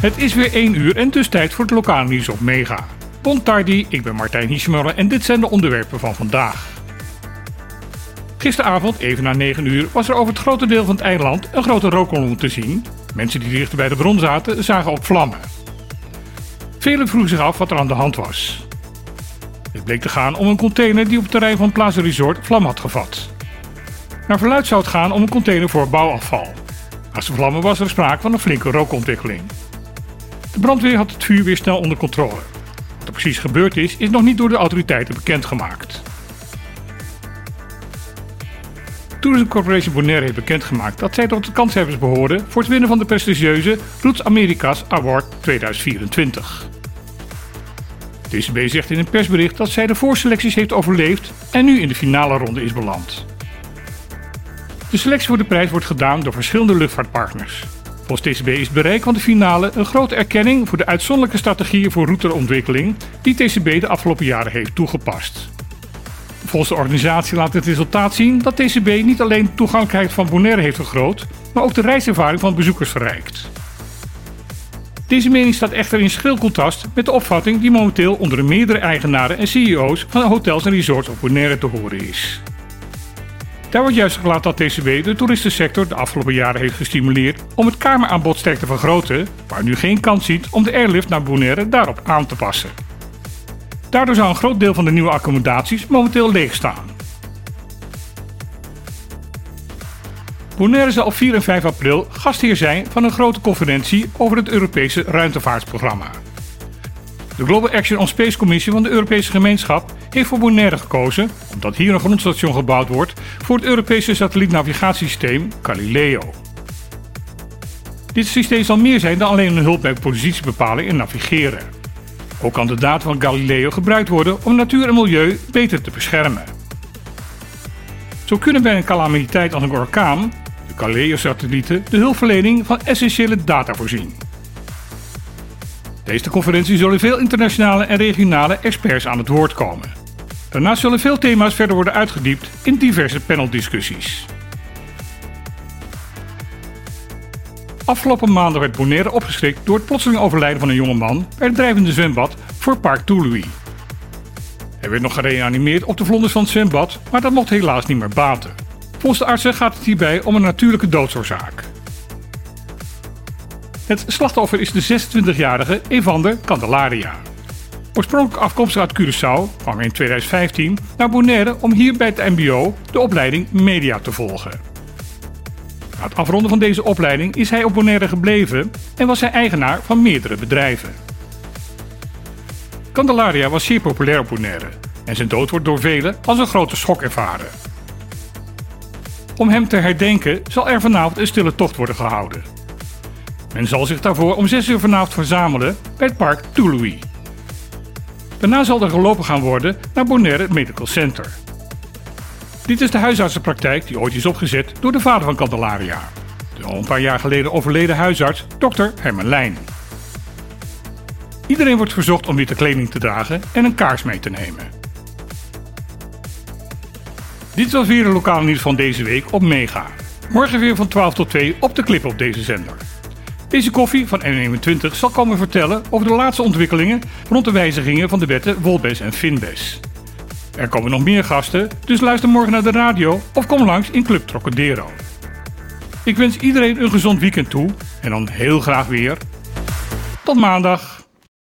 Het is weer 1 uur en dus tijd voor het lokale nieuws op Mega. Bon tardi, ik ben Martijn Hiesmuller en dit zijn de onderwerpen van vandaag. Gisteravond, even na 9 uur, was er over het grote deel van het eiland een grote rookkolom te zien. Mensen die dichter bij de bron zaten, zagen op vlammen. Velen vroegen zich af wat er aan de hand was. Het bleek te gaan om een container die op het terrein van Plaza Resort vlam had gevat. Naar verluid zou het gaan om een container voor bouwafval. Naast de vlammen was er sprake van een flinke rookontwikkeling. De brandweer had het vuur weer snel onder controle. Wat er precies gebeurd is, is nog niet door de autoriteiten bekendgemaakt. Tourism Corporation Bonaire heeft bekendgemaakt dat zij tot de kanshebbers behoorden voor het winnen van de prestigieuze Roots Americas Award 2024. DCB zegt in een persbericht dat zij de voorselecties heeft overleefd en nu in de finale ronde is beland. De selectie voor de prijs wordt gedaan door verschillende luchtvaartpartners. Volgens TCB is bereik van de finale een grote erkenning voor de uitzonderlijke strategieën voor routeontwikkeling die TCB de afgelopen jaren heeft toegepast. Volgens de organisatie laat het resultaat zien dat TCB niet alleen de toegankelijkheid van Bonaire heeft vergroot, maar ook de reiservaring van bezoekers verrijkt. Deze mening staat echter in schil contrast met de opvatting die momenteel onder de meerdere eigenaren en CEO's van hotels en resorts op Bonaire te horen is. Daar wordt juist gelaten dat TCB de toeristensector de afgelopen jaren heeft gestimuleerd om het kameraanbod sterk te vergroten, maar nu geen kans ziet om de airlift naar Bonaire daarop aan te passen. Daardoor zou een groot deel van de nieuwe accommodaties momenteel leeg staan. Bonaire zal op 4 en 5 april gastheer zijn van een grote conferentie over het Europese ruimtevaartprogramma. De Global Action on Space Commissie van de Europese gemeenschap heeft voor Bonaire gekozen, omdat hier een grondstation gebouwd wordt voor het Europese satellietnavigatiesysteem Galileo. Dit systeem zal meer zijn dan alleen een hulp bij positiebepaling en navigeren. Ook kan de data van Galileo gebruikt worden om natuur en milieu beter te beschermen. Zo kunnen bij een calamiteit als een orkaan de Galileo-satellieten de hulpverlening van essentiële data voorzien. Deze conferentie zullen veel internationale en regionale experts aan het woord komen. Daarnaast zullen veel thema's verder worden uitgediept in diverse paneldiscussies. Afgelopen maanden werd Bonaire opgeschrikt door het plotseling overlijden van een jonge man bij het drijvende zwembad voor Park Toulouse. Hij werd nog gereanimeerd op de vlonders van het zwembad, maar dat mocht helaas niet meer baten. Volgens de artsen gaat het hierbij om een natuurlijke doodsoorzaak. Het slachtoffer is de 26-jarige Evander Candelaria. Oorspronkelijk afkomstig uit Curaçao kwam hij in 2015 naar Bonaire om hier bij het MBO de opleiding Media te volgen. Na het afronden van deze opleiding is hij op Bonaire gebleven en was hij eigenaar van meerdere bedrijven. Candelaria was zeer populair op Bonaire en zijn dood wordt door velen als een grote schok ervaren. Om hem te herdenken zal er vanavond een stille tocht worden gehouden. Men zal zich daarvoor om 6 uur vanavond verzamelen bij het park Toulouse. Daarna zal er gelopen gaan worden naar Bonaire Medical Center. Dit is de huisartsenpraktijk die ooit is opgezet door de vader van Candelaria. De al een paar jaar geleden overleden huisarts, dokter Herman Lijn. Iedereen wordt verzocht om witte kleding te dragen en een kaars mee te nemen. Dit was weer de lokale nieuws van deze week op Mega. Morgen weer van 12 tot 2 op de clip op deze zender. Deze koffie van N21 zal komen vertellen over de laatste ontwikkelingen rond de wijzigingen van de wetten Wolbes en Finbes. Er komen nog meer gasten, dus luister morgen naar de radio of kom langs in Club Trocadero. Ik wens iedereen een gezond weekend toe en dan heel graag weer. Tot maandag.